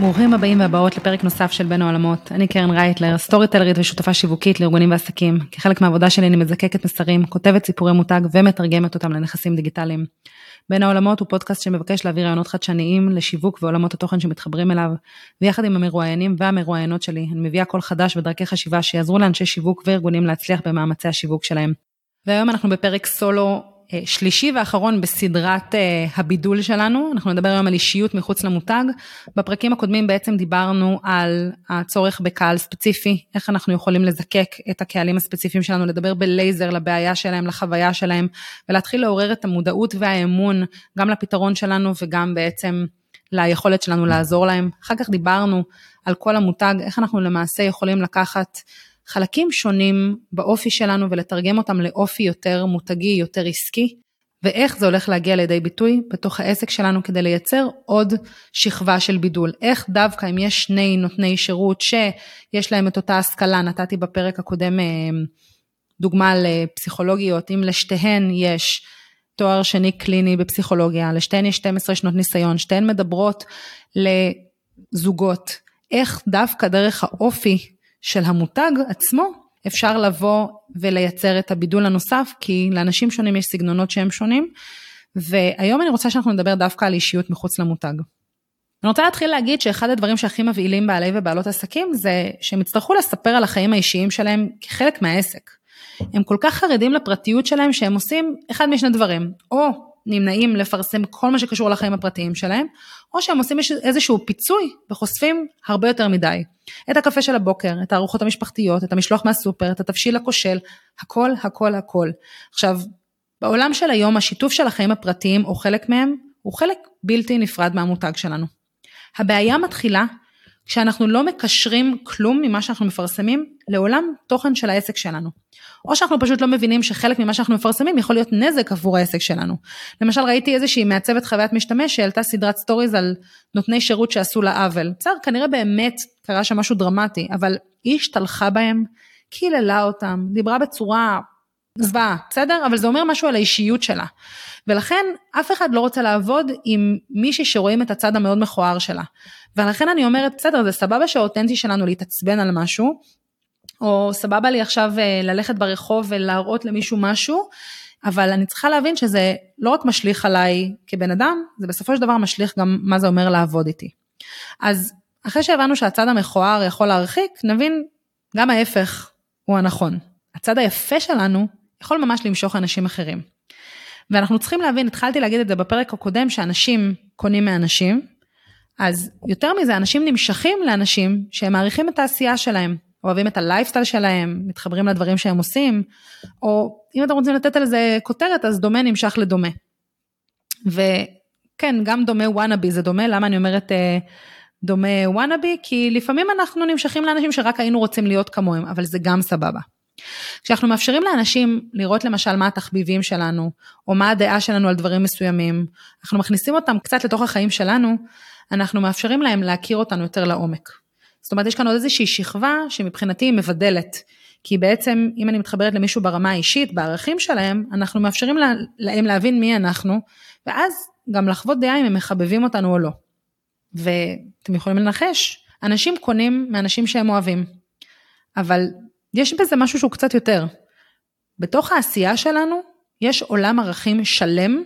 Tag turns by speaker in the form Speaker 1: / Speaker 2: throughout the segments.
Speaker 1: ברוכים הבאים והבאות לפרק נוסף של בין העולמות. אני קרן רייטלר, סטורי טלרית ושותפה שיווקית לארגונים ועסקים. כחלק מהעבודה שלי אני מזקקת מסרים, כותבת סיפורי מותג ומתרגמת אותם לנכסים דיגיטליים. בין העולמות הוא פודקאסט שמבקש להביא רעיונות חדשניים לשיווק ועולמות התוכן שמתחברים אליו, ויחד עם המרואיינים והמרואיינות שלי, אני מביאה קול חדש ודרכי חשיבה שיעזרו לאנשי שיווק וארגונים להצליח במאמצי השיווק שלהם. והיום אנחנו בפרק סולו אה, שלישי ואחרון בסדרת אה, הבידול שלנו, אנחנו נדבר היום על אישיות מחוץ למותג. בפרקים הקודמים בעצם דיברנו על הצורך בקהל ספציפי, איך אנחנו יכולים לזקק את הקהלים הספציפיים שלנו, לדבר בלייזר לבעיה שלהם, לחוויה שלהם, ולהתחיל לעורר את המודעות והאמון גם לפתרון שלנו וגם בעצם ליכולת שלנו לעזור להם. אחר כך דיברנו על כל המותג, איך אנחנו למעשה יכולים לקחת חלקים שונים באופי שלנו ולתרגם אותם לאופי יותר מותגי, יותר עסקי, ואיך זה הולך להגיע לידי ביטוי בתוך העסק שלנו כדי לייצר עוד שכבה של בידול. איך דווקא אם יש שני נותני שירות שיש להם את אותה השכלה, נתתי בפרק הקודם אה, דוגמה לפסיכולוגיות, אם לשתיהן יש תואר שני קליני בפסיכולוגיה, לשתיהן יש 12 שנות ניסיון, שתיהן מדברות לזוגות, איך דווקא דרך האופי של המותג עצמו, אפשר לבוא ולייצר את הבידול הנוסף, כי לאנשים שונים יש סגנונות שהם שונים, והיום אני רוצה שאנחנו נדבר דווקא על אישיות מחוץ למותג. אני רוצה להתחיל להגיד שאחד הדברים שהכי מבהילים בעלי ובעלות עסקים זה שהם יצטרכו לספר על החיים האישיים שלהם כחלק מהעסק. הם כל כך חרדים לפרטיות שלהם שהם עושים אחד משני דברים, או נמנעים לפרסם כל מה שקשור לחיים הפרטיים שלהם, או שהם עושים איזשהו פיצוי וחושפים הרבה יותר מדי. את הקפה של הבוקר, את הארוחות המשפחתיות, את המשלוח מהסופר, את התבשיל הכושל, הכל, הכל, הכל. עכשיו, בעולם של היום השיתוף של החיים הפרטיים או חלק מהם, הוא חלק בלתי נפרד מהמותג שלנו. הבעיה מתחילה כשאנחנו לא מקשרים כלום ממה שאנחנו מפרסמים לעולם תוכן של העסק שלנו. או שאנחנו פשוט לא מבינים שחלק ממה שאנחנו מפרסמים יכול להיות נזק עבור העסק שלנו. למשל ראיתי איזושהי מעצבת חוויית משתמש שהעלתה סדרת stories על נותני שירות שעשו לה עוול. בסדר, כנראה באמת קרה שם משהו דרמטי, אבל היא השתלחה בהם, קיללה אותם, דיברה בצורה זוועה, בסדר? אבל זה אומר משהו על האישיות שלה. ולכן אף אחד לא רוצה לעבוד עם מישהי שרואים את הצד המאוד מכוער שלה. ולכן אני אומרת, בסדר, זה סבבה שהאותנטי שלנו להתעצבן על משהו, או סבבה לי עכשיו אה, ללכת ברחוב ולהראות למישהו משהו, אבל אני צריכה להבין שזה לא רק משליך עליי כבן אדם, זה בסופו של דבר משליך גם מה זה אומר לעבוד איתי. אז אחרי שהבנו שהצד המכוער יכול להרחיק, נבין גם ההפך הוא הנכון. הצד היפה שלנו יכול ממש למשוך אנשים אחרים. ואנחנו צריכים להבין, התחלתי להגיד את זה בפרק הקודם, שאנשים קונים מאנשים, אז יותר מזה, אנשים נמשכים לאנשים שהם מעריכים את העשייה שלהם, אוהבים את הלייפסטייל שלהם, מתחברים לדברים שהם עושים, או אם אתם רוצים לתת על זה כותרת, אז דומה נמשך לדומה. וכן, גם דומה וואנאבי זה דומה, למה אני אומרת אה, דומה וואנאבי? כי לפעמים אנחנו נמשכים לאנשים שרק היינו רוצים להיות כמוהם, אבל זה גם סבבה. כשאנחנו מאפשרים לאנשים לראות למשל מה התחביבים שלנו, או מה הדעה שלנו על דברים מסוימים, אנחנו מכניסים אותם קצת לתוך החיים שלנו, אנחנו מאפשרים להם להכיר אותנו יותר לעומק. זאת אומרת, יש כאן עוד איזושהי שכבה שמבחינתי היא מבדלת. כי בעצם, אם אני מתחברת למישהו ברמה האישית, בערכים שלהם, אנחנו מאפשרים להם להבין מי אנחנו, ואז גם לחוות דעה אם הם מחבבים אותנו או לא. ואתם יכולים לנחש, אנשים קונים מאנשים שהם אוהבים. אבל יש בזה משהו שהוא קצת יותר. בתוך העשייה שלנו, יש עולם ערכים שלם,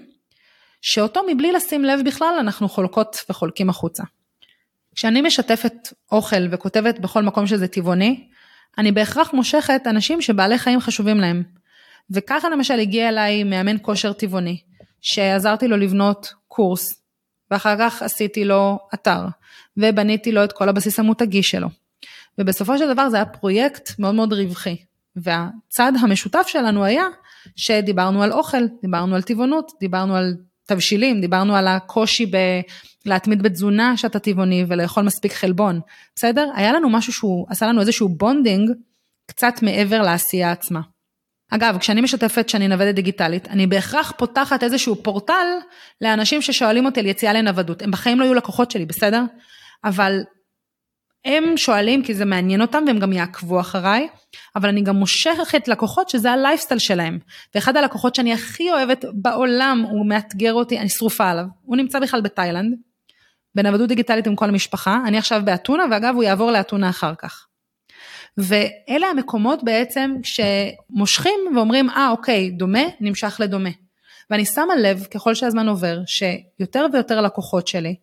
Speaker 1: שאותו מבלי לשים לב בכלל אנחנו חולקות וחולקים החוצה. כשאני משתפת אוכל וכותבת בכל מקום שזה טבעוני, אני בהכרח מושכת אנשים שבעלי חיים חשובים להם. וככה למשל הגיע אליי מאמן כושר טבעוני, שעזרתי לו לבנות קורס, ואחר כך עשיתי לו אתר, ובניתי לו את כל הבסיס המותגי שלו. ובסופו של דבר זה היה פרויקט מאוד מאוד רווחי. והצד המשותף שלנו היה שדיברנו על אוכל, דיברנו על טבעונות, דיברנו על תבשילים, דיברנו על הקושי ב... להתמיד בתזונה שאתה טבעוני ולאכול מספיק חלבון, בסדר? היה לנו משהו שהוא עשה לנו איזשהו bonding קצת מעבר לעשייה עצמה. אגב, כשאני משתפת שאני נוודת דיגיטלית, אני בהכרח פותחת איזשהו פורטל לאנשים ששואלים אותי על יציאה לנוודות. הם בחיים לא יהיו לקוחות שלי, בסדר? אבל הם שואלים כי זה מעניין אותם והם גם יעקבו אחריי, אבל אני גם מושכת לקוחות שזה הלייפסטייל שלהם. ואחד הלקוחות שאני הכי אוהבת בעולם, הוא מאתגר אותי, אני שרופה עליו. הוא נמצא בכלל בתאילנד, בנוודות דיגיטלית עם כל המשפחה, אני עכשיו באתונה, ואגב הוא יעבור לאתונה אחר כך. ואלה המקומות בעצם שמושכים ואומרים, אה אוקיי, דומה, נמשך לדומה. ואני שמה לב ככל שהזמן עובר, שיותר ויותר לקוחות שלי,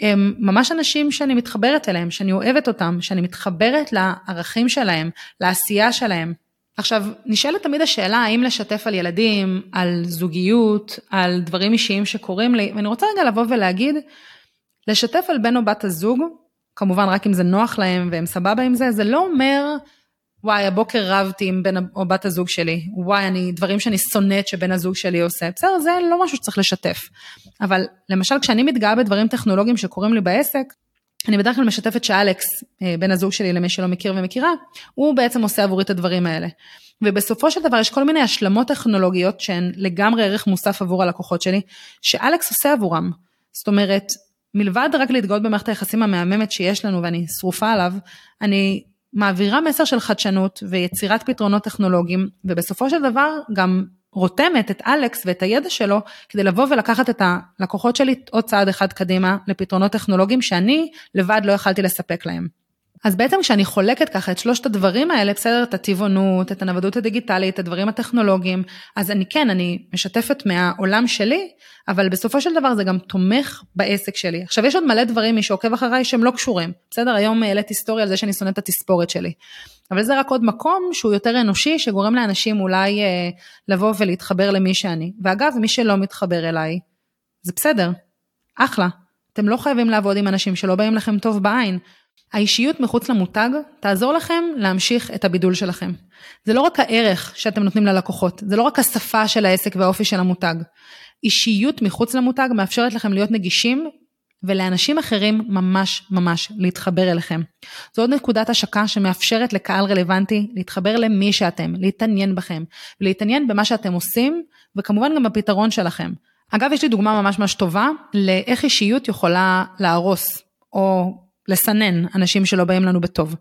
Speaker 1: הם ממש אנשים שאני מתחברת אליהם, שאני אוהבת אותם, שאני מתחברת לערכים שלהם, לעשייה שלהם. עכשיו, נשאלת תמיד השאלה האם לשתף על ילדים, על זוגיות, על דברים אישיים שקורים לי, ואני רוצה רגע לבוא ולהגיד, לשתף על בן או בת הזוג, כמובן רק אם זה נוח להם והם סבבה עם זה, זה לא אומר וואי, הבוקר רבתי עם בן או בת הזוג שלי, וואי, אני, דברים שאני שונאת שבן הזוג שלי עושה, בסדר, זה לא משהו שצריך לשתף. אבל למשל, כשאני מתגאה בדברים טכנולוגיים שקורים לי בעסק, אני בדרך כלל משתפת שאלכס, אה, בן הזוג שלי, למי שלא מכיר ומכירה, הוא בעצם עושה עבורי את הדברים האלה. ובסופו של דבר יש כל מיני השלמות טכנולוגיות שהן לגמרי ערך מוסף עבור הלקוחות שלי, שאלכס עושה עבורם. זאת אומרת, מלבד רק להתגאות במערכת היחסים המהממת שיש לנו ואני שרופה עליו, אני מעבירה מסר של חדשנות ויצירת פתרונות טכנולוגיים, ובסופו של דבר גם רותמת את אלכס ואת הידע שלו כדי לבוא ולקחת את הלקוחות שלי עוד צעד אחד קדימה לפתרונות טכנולוגיים שאני לבד לא יכלתי לספק להם. אז בעצם כשאני חולקת ככה את שלושת הדברים האלה, בסדר, את הטבעונות, את הנוודות הדיגיטלית, את הדברים הטכנולוגיים, אז אני כן, אני משתפת מהעולם שלי, אבל בסופו של דבר זה גם תומך בעסק שלי. עכשיו יש עוד מלא דברים, מי שעוקב אחריי, שהם לא קשורים, בסדר? היום העליתי היסטוריה על זה שאני שונאת את התספורת שלי. אבל זה רק עוד מקום שהוא יותר אנושי, שגורם לאנשים אולי אה, לבוא ולהתחבר למי שאני. ואגב, מי שלא מתחבר אליי, זה בסדר, אחלה. אתם לא חייבים לעבוד עם אנשים שלא באים לכם טוב בעין. האישיות מחוץ למותג תעזור לכם להמשיך את הבידול שלכם. זה לא רק הערך שאתם נותנים ללקוחות, זה לא רק השפה של העסק והאופי של המותג. אישיות מחוץ למותג מאפשרת לכם להיות נגישים ולאנשים אחרים ממש ממש להתחבר אליכם. זו עוד נקודת השקה שמאפשרת לקהל רלוונטי להתחבר למי שאתם, להתעניין בכם, ולהתעניין במה שאתם עושים, וכמובן גם בפתרון שלכם. אגב, יש לי דוגמה ממש ממש טובה לאיך אישיות יכולה להרוס, או לסנן אנשים שלא באים לנו בטוב.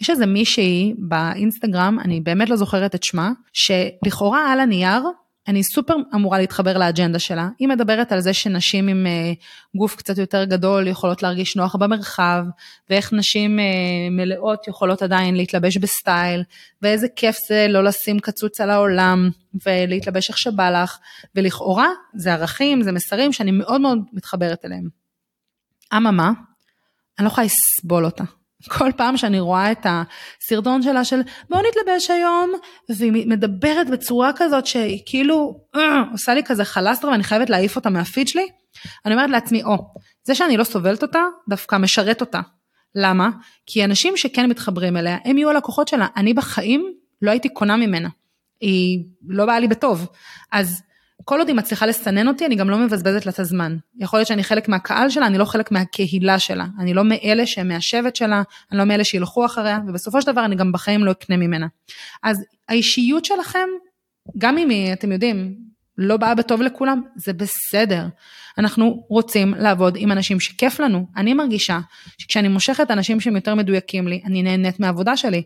Speaker 1: יש איזה מישהי באינסטגרם, אני באמת לא זוכרת את שמה, שלכאורה על הנייר, אני סופר אמורה להתחבר לאג'נדה שלה. היא מדברת על זה שנשים עם אה, גוף קצת יותר גדול יכולות להרגיש נוח במרחב, ואיך נשים אה, מלאות יכולות עדיין להתלבש בסטייל, ואיזה כיף זה לא לשים קצוץ על העולם, ולהתלבש איך שבא לך, ולכאורה זה ערכים, זה מסרים שאני מאוד מאוד מתחברת אליהם. אממה, אני לא יכולה לסבול אותה. כל פעם שאני רואה את הסרטון שלה של בוא נתלבש היום, והיא מדברת בצורה כזאת שהיא כאילו אה, עושה לי כזה חלסטר ואני חייבת להעיף אותה מהפיד שלי, אני אומרת לעצמי, או, זה שאני לא סובלת אותה, דווקא משרת אותה. למה? כי אנשים שכן מתחברים אליה, הם יהיו הלקוחות שלה. אני בחיים לא הייתי קונה ממנה. היא לא באה לי בטוב. אז כל עוד היא מצליחה לסנן אותי, אני גם לא מבזבזת לה את הזמן. יכול להיות שאני חלק מהקהל שלה, אני לא חלק מהקהילה שלה. אני לא מאלה שהם מהשבט שלה, אני לא מאלה שילכו אחריה, ובסופו של דבר אני גם בחיים לא אקנה ממנה. אז האישיות שלכם, גם אם היא, אתם יודעים, לא באה בטוב לכולם, זה בסדר. אנחנו רוצים לעבוד עם אנשים שכיף לנו. אני מרגישה שכשאני מושכת אנשים שהם יותר מדויקים לי, אני נהנית מהעבודה שלי.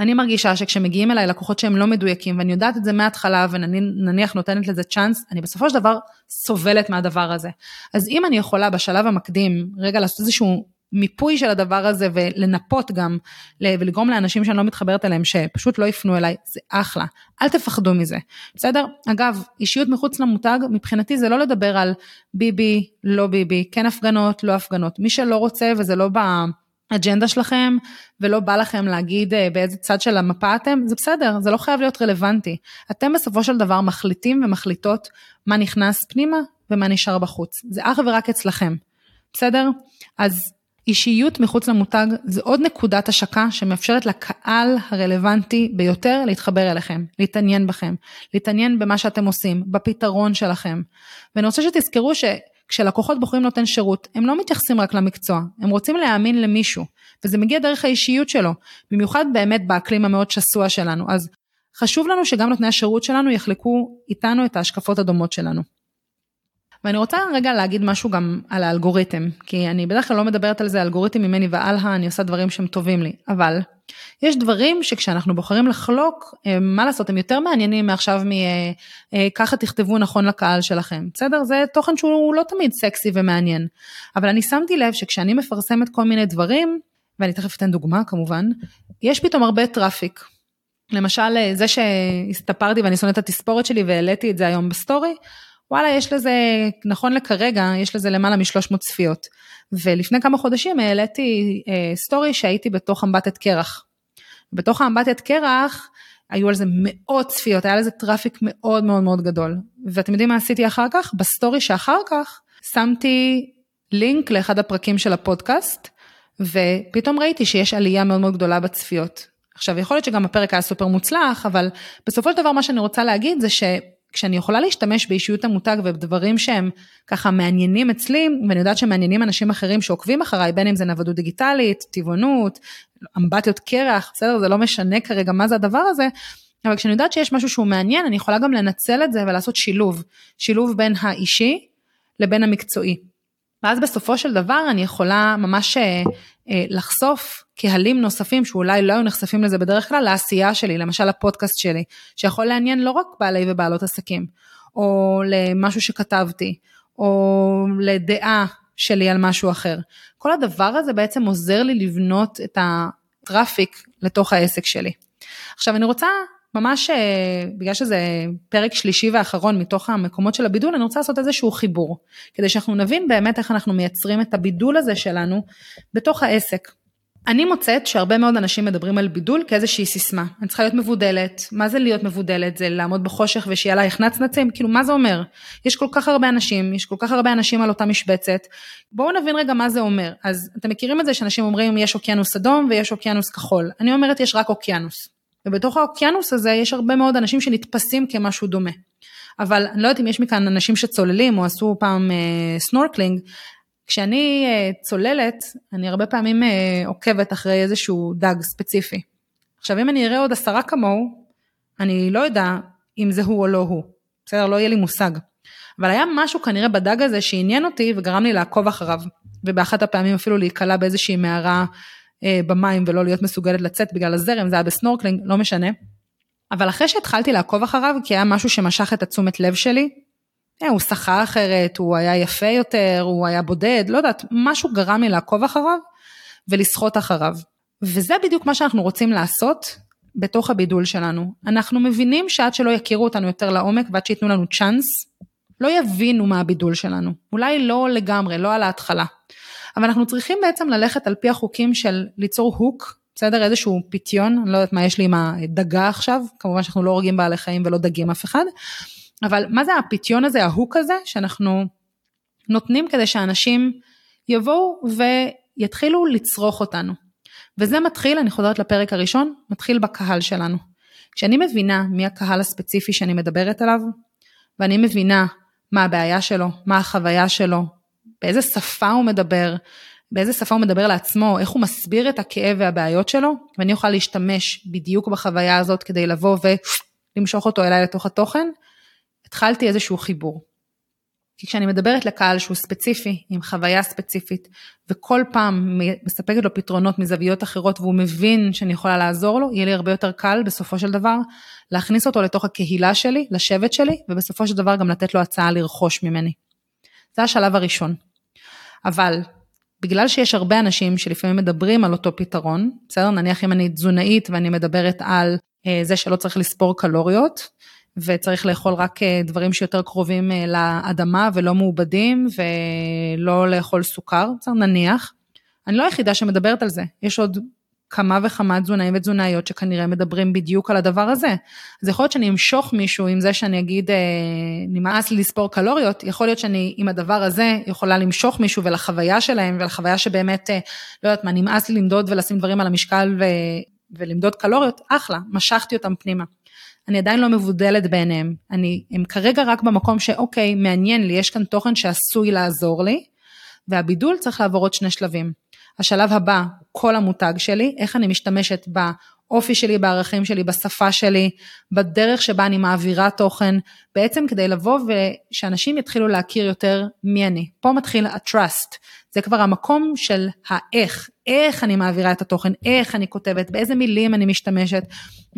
Speaker 1: אני מרגישה שכשמגיעים אליי לקוחות שהם לא מדויקים, ואני יודעת את זה מההתחלה, ונניח נותנת לזה צ'אנס, אני בסופו של דבר סובלת מהדבר הזה. אז אם אני יכולה בשלב המקדים, רגע לעשות איזשהו מיפוי של הדבר הזה ולנפות גם, ולגרום לאנשים שאני לא מתחברת אליהם, שפשוט לא יפנו אליי, זה אחלה. אל תפחדו מזה, בסדר? אגב, אישיות מחוץ למותג, מבחינתי זה לא לדבר על ביבי, לא ביבי, כן הפגנות, לא הפגנות. מי שלא רוצה וזה לא ב... אג'נדה שלכם ולא בא לכם להגיד אה, באיזה צד של המפה אתם, זה בסדר, זה לא חייב להיות רלוונטי. אתם בסופו של דבר מחליטים ומחליטות מה נכנס פנימה ומה נשאר בחוץ. זה אך ורק אצלכם, בסדר? אז אישיות מחוץ למותג זה עוד נקודת השקה שמאפשרת לקהל הרלוונטי ביותר להתחבר אליכם, להתעניין בכם, להתעניין במה שאתם עושים, בפתרון שלכם. ואני רוצה שתזכרו ש... כשלקוחות בוחרים נותן שירות, הם לא מתייחסים רק למקצוע, הם רוצים להאמין למישהו, וזה מגיע דרך האישיות שלו, במיוחד באמת באקלים המאוד שסוע שלנו. אז חשוב לנו שגם נותני השירות שלנו יחלקו איתנו את ההשקפות הדומות שלנו. ואני רוצה רגע להגיד משהו גם על האלגוריתם, כי אני בדרך כלל לא מדברת על זה אלגוריתם ממני והלאה, אני עושה דברים שהם טובים לי, אבל יש דברים שכשאנחנו בוחרים לחלוק, אה, מה לעשות, הם יותר מעניינים מעכשיו מככה תכתבו נכון לקהל שלכם, בסדר? זה תוכן שהוא לא תמיד סקסי ומעניין, אבל אני שמתי לב שכשאני מפרסמת כל מיני דברים, ואני תכף אתן דוגמה כמובן, יש פתאום הרבה traffic. למשל, אה, זה שהסתפרתי ואני שונאת את התספורת שלי והעליתי את זה היום ב story, וואלה, יש לזה, נכון לכרגע, יש לזה למעלה מ-300 צפיות. ולפני כמה חודשים העליתי אה, story שהייתי בתוך אמבטת קרח. בתוך האמבטת קרח היו על זה מאות צפיות, היה לזה traffic מאוד מאוד מאוד גדול. ואתם יודעים מה עשיתי אחר כך? ב story שאחר כך שמתי לינק לאחד הפרקים של הפודקאסט, ופתאום ראיתי שיש עלייה מאוד מאוד גדולה בצפיות. עכשיו, יכול להיות שגם הפרק היה סופר מוצלח, אבל בסופו של דבר מה שאני רוצה להגיד זה שכשאני יכולה להשתמש באישיות המותג ובדברים שהם ככה מעניינים אצלי, ואני יודעת שמעניינים אנשים אחרים שעוקבים אחריי, בין אם זה נוודות דיגיטלית, טבעונות, אמבטיות קרח, בסדר, זה לא משנה כרגע מה זה הדבר הזה, אבל כשאני יודעת שיש משהו שהוא מעניין, אני יכולה גם לנצל את זה ולעשות שילוב, שילוב בין האישי לבין המקצועי. ואז בסופו של דבר אני יכולה ממש אה, לחשוף קהלים נוספים שאולי לא היו נחשפים לזה בדרך כלל לעשייה שלי, למשל הפודקאסט שלי, שיכול לעניין לא רק בעלי ובעלות עסקים, או למשהו שכתבתי, או לדעה שלי על משהו אחר. כל הדבר הזה בעצם עוזר לי לבנות את הטראפיק לתוך העסק שלי. עכשיו אני רוצה ממש אה, בגלל שזה פרק שלישי ואחרון מתוך המקומות של הבידול, אני רוצה לעשות איזשהו חיבור, כדי שאנחנו נבין באמת איך אנחנו מייצרים את הבידול הזה שלנו בתוך העסק. אני מוצאת שהרבה מאוד אנשים מדברים על בידול כאיזושהי סיסמה. אני צריכה להיות מבודלת, מה זה להיות מבודלת? זה לעמוד בחושך ושיהיה עלייך נצנצים? כאילו מה זה אומר? יש כל כך הרבה אנשים, יש כל כך הרבה אנשים על אותה משבצת. בואו נבין רגע מה זה אומר. אז אתם מכירים את זה שאנשים אומרים יש אוקיינוס אדום ויש אוקיינוס כחול. אני אומרת יש רק אוקיינוס. ובתוך האוקיינוס הזה יש הרבה מאוד אנשים שנתפסים כמשהו דומה. אבל אני לא יודעת אם יש מכאן אנשים שצוללים או עשו פעם אה, snorkeling, כשאני אה, צוללת, אני הרבה פעמים אה, עוקבת אחרי איזשהו דג ספציפי. עכשיו אם אני אראה עוד עשרה כמוהו, אני לא יודעת אם זה הוא או לא הוא, בסדר? לא יהיה לי מושג. אבל היה משהו כנראה בדג הזה שעניין אותי וגרם לי לעקוב אחריו, ובאחת הפעמים אפילו להיקלע באיזושהי מערה במים ולא להיות מסוגלת לצאת בגלל הזרם, זה היה ב snorkeling, לא משנה. אבל אחרי שהתחלתי לעקוב אחריו, כי היה משהו שמשך את התשומת לב שלי, אה, הוא שחה אחרת, הוא היה יפה יותר, הוא היה בודד, לא יודעת, משהו גרם לי לעקוב אחריו ולשחות אחריו. וזה בדיוק מה שאנחנו רוצים לעשות בתוך הבידול שלנו. אנחנו מבינים שעד שלא יכירו אותנו יותר לעומק ועד שייתנו לנו צ'אנס, לא יבינו מה הבידול שלנו. אולי לא לגמרי, לא על ההתחלה. אבל אנחנו צריכים בעצם ללכת על פי החוקים של ליצור הוק, בסדר? איזשהו פיתיון, אני לא יודעת מה יש לי עם הדגה עכשיו, כמובן שאנחנו לא הורגים בעלי חיים ולא דגים אף אחד, אבל מה זה הפיתיון הזה, ההוק הזה, שאנחנו נותנים כדי שאנשים יבואו ויתחילו לצרוך אותנו. וזה מתחיל, אני חוזרת לפרק הראשון, מתחיל בקהל שלנו. כשאני מבינה מי הקהל הספציפי שאני מדברת עליו, ואני מבינה מה הבעיה שלו, מה החוויה שלו, באיזה שפה הוא מדבר, באיזה שפה הוא מדבר לעצמו, איך הוא מסביר את הכאב והבעיות שלו, ואני אוכל להשתמש בדיוק בחוויה הזאת כדי לבוא ולמשוך אותו אליי לתוך התוכן, התחלתי איזשהו חיבור. כי כשאני מדברת לקהל שהוא ספציפי, עם חוויה ספציפית, וכל פעם מספקת לו פתרונות מזוויות אחרות והוא מבין שאני יכולה לעזור לו, יהיה לי הרבה יותר קל בסופו של דבר להכניס אותו לתוך הקהילה שלי, לשבט שלי, ובסופו של דבר גם לתת לו הצעה לרכוש ממני. זה השלב הראשון. אבל בגלל שיש הרבה אנשים שלפעמים מדברים על אותו פתרון, בסדר? נניח אם אני תזונאית ואני מדברת על אה, זה שלא צריך לספור קלוריות, וצריך לאכול רק אה, דברים שיותר קרובים אה, לאדמה ולא מעובדים ולא לאכול סוכר, בסדר? נניח. אני לא היחידה שמדברת על זה, יש עוד כמה וכמה תזונאים ותזונאיות שכנראה מדברים בדיוק על הדבר הזה. אז יכול להיות שאני אמשוך מישהו עם זה שאני אגיד, אה, נמאס לי לספור קלוריות, יכול להיות שאני עם הדבר הזה יכולה למשוך מישהו ולחוויה שלהם ולחוויה שבאמת, אה, לא יודעת מה, נמאס לי למדוד ולשים דברים על המשקל ו, ולמדוד קלוריות, אחלה, משכתי אותם פנימה. אני עדיין לא מבודלת בעיניהם, אני, הם כרגע רק במקום שאוקיי, מעניין לי, יש כאן תוכן שעשוי לעזור לי, והבידול צריך לעבור עוד שני שלבים. השלב הבא, כל המותג שלי, איך אני משתמשת באופי שלי, בערכים שלי, בשפה שלי, בדרך שבה אני מעבירה תוכן, בעצם כדי לבוא ושאנשים יתחילו להכיר יותר מי אני. פה מתחיל ה-trust, זה כבר המקום של האיך, איך אני מעבירה את התוכן, איך אני כותבת, באיזה מילים אני משתמשת,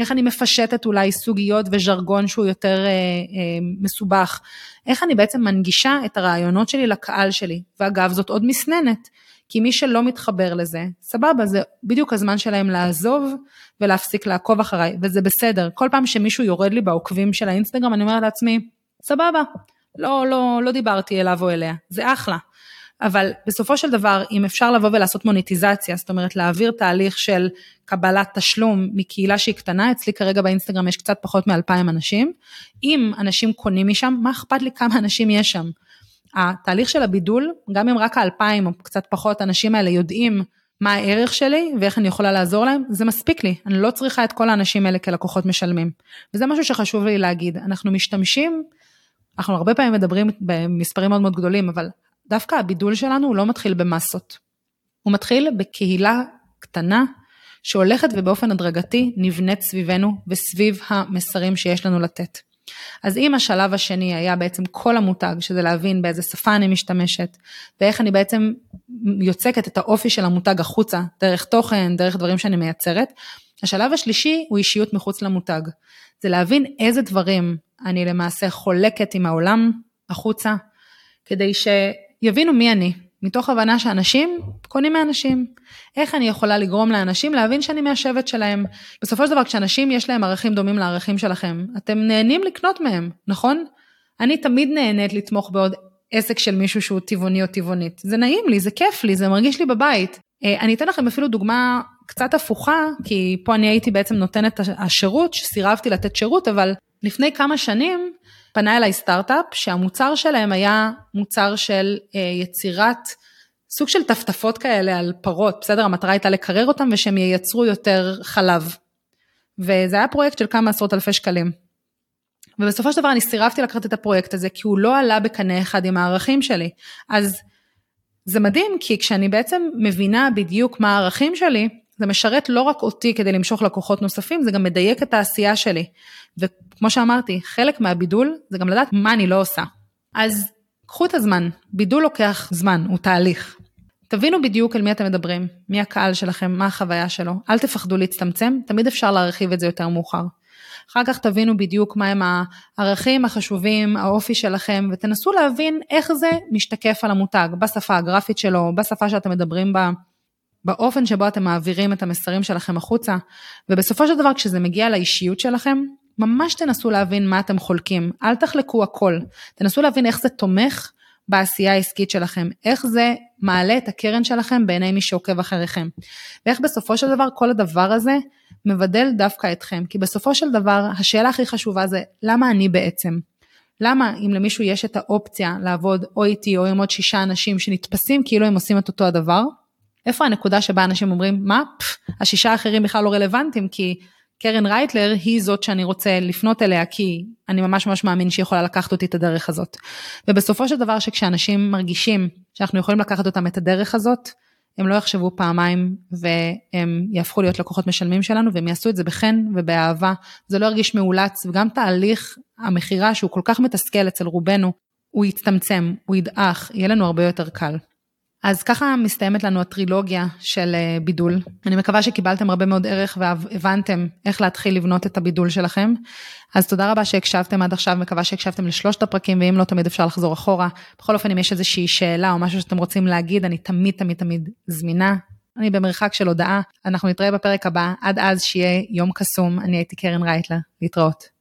Speaker 1: איך אני מפשטת אולי סוגיות וז'רגון שהוא יותר אה, אה, מסובך, איך אני בעצם מנגישה את הרעיונות שלי לקהל שלי. ואגב, זאת עוד מסננת. כי מי שלא מתחבר לזה, סבבה, זה בדיוק הזמן שלהם לעזוב ולהפסיק לעקוב אחריי, וזה בסדר. כל פעם שמישהו יורד לי בעוקבים של האינסטגרם, אני אומרת לעצמי, סבבה, לא, לא, לא דיברתי אליו או אליה, זה אחלה. אבל בסופו של דבר, אם אפשר לבוא ולעשות מוניטיזציה, זאת אומרת להעביר תהליך של קבלת תשלום מקהילה שהיא קטנה, אצלי כרגע באינסטגרם יש קצת פחות מאלפיים אנשים, אם אנשים קונים משם, מה אכפת לי כמה אנשים יש שם? התהליך של הבידול, גם אם רק האלפיים או קצת פחות האנשים האלה יודעים מה הערך שלי ואיך אני יכולה לעזור להם, זה מספיק לי, אני לא צריכה את כל האנשים האלה כלקוחות משלמים. וזה משהו שחשוב לי להגיד, אנחנו משתמשים, אנחנו הרבה פעמים מדברים במספרים מאוד מאוד גדולים, אבל דווקא הבידול שלנו הוא לא מתחיל במסות. הוא מתחיל בקהילה קטנה שהולכת ובאופן הדרגתי נבנית סביבנו וסביב המסרים שיש לנו לתת. אז אם השלב השני היה בעצם כל המותג, שזה להבין באיזה שפה אני משתמשת, ואיך אני בעצם יוצקת את האופי של המותג החוצה, דרך תוכן, דרך דברים שאני מייצרת, השלב השלישי הוא אישיות מחוץ למותג. זה להבין איזה דברים אני למעשה חולקת עם העולם החוצה, כדי שיבינו מי אני, מתוך הבנה שאנשים קונים מאנשים. איך אני יכולה לגרום לאנשים להבין שאני מהשבט שלהם? בסופו של דבר, כשאנשים יש להם ערכים דומים לערכים שלכם, אתם נהנים לקנות מהם, נכון? אני תמיד נהנית לתמוך בעוד עסק של מישהו שהוא טבעוני או טבעונית. זה נעים לי, זה כיף לי, זה מרגיש לי בבית. אה, אני אתן לכם אפילו דוגמה קצת הפוכה, כי פה אני הייתי בעצם נותנת השירות, שסירבתי לתת שירות, אבל לפני כמה שנים פנה אליי סטארט-אפ שהמוצר שלהם היה מוצר של אה, יצירת סוג של טפטפות כאלה על פרות, בסדר? המטרה הייתה לקרר אותם ושהם ייצרו יותר חלב. וזה היה פרויקט של כמה עשרות אלפי שקלים. ובסופו של דבר אני סירבתי לקחת את הפרויקט הזה כי הוא לא עלה בקנה אחד עם הערכים שלי. אז זה מדהים כי כשאני בעצם מבינה בדיוק מה הערכים שלי, זה משרת לא רק אותי כדי למשוך לקוחות נוספים, זה גם מדייק את העשייה שלי. וכמו שאמרתי, חלק מהבידול זה גם לדעת מה אני לא עושה. אז קחו את הזמן, בידול לוקח זמן, הוא תהליך. תבינו בדיוק על מי אתם מדברים, מי הקהל שלכם, מה החוויה שלו, אל תפחדו להצטמצם, תמיד אפשר להרחיב את זה יותר מאוחר. אחר כך תבינו בדיוק מהם הערכים החשובים, האופי שלכם, ותנסו להבין איך זה משתקף על המותג, בשפה הגרפית שלו, בשפה שאתם מדברים בה, באופן שבו אתם מעבירים את המסרים שלכם החוצה, ובסופו של דבר כשזה מגיע לאישיות שלכם, ממש תנסו להבין מה אתם חולקים, אל תחלקו הכל, תנסו להבין איך זה תומך בעשייה העסקית שלכם, איך זה מעלה את הקרן שלכם בעיני מי שעוקב אחריכם, ואיך בסופו של דבר כל הדבר הזה מבדל דווקא אתכם, כי בסופו של דבר השאלה הכי חשובה זה למה אני בעצם? למה אם למישהו יש את האופציה לעבוד או איתי או עם עוד שישה אנשים שנתפסים כאילו הם עושים את אותו הדבר, איפה הנקודה שבה אנשים אומרים, מה, פף, השישה האחרים בכלל לא רלוונטיים, כי קרן רייטלר היא זאת שאני רוצה לפנות אליה, כי אני ממש ממש מאמין שהיא יכולה לקחת אותי את הדרך הזאת. ובסופו של דבר שכשאנשים מרגישים שאנחנו יכולים לקחת אותם את הדרך הזאת, הם לא יחשבו פעמיים והם יהפכו להיות לקוחות משלמים שלנו והם יעשו את זה בחן ובאהבה, זה לא ירגיש מאולץ וגם תהליך המכירה שהוא כל כך מתסכל אצל רובנו, הוא יצטמצם, הוא ידעך, יהיה לנו הרבה יותר קל. אז ככה מסתיימת לנו הטרילוגיה של אה, בידול. אני מקווה שקיבלתם הרבה מאוד ערך והבנתם איך להתחיל לבנות את הבידול שלכם. אז תודה רבה שהקשבתם עד עכשיו, מקווה שהקשבתם לשלושת הפרקים, ואם לא, תמיד אפשר לחזור אחורה. בכל אופן, אם יש איזושהי שאלה או משהו שאתם רוצים להגיד, אני תמיד תמיד תמיד זמינה. אני במרחק של הודעה. אנחנו נתראה בפרק הבא, עד אז שיהיה יום קסום. אני הייתי קרן רייטלר, להתראות.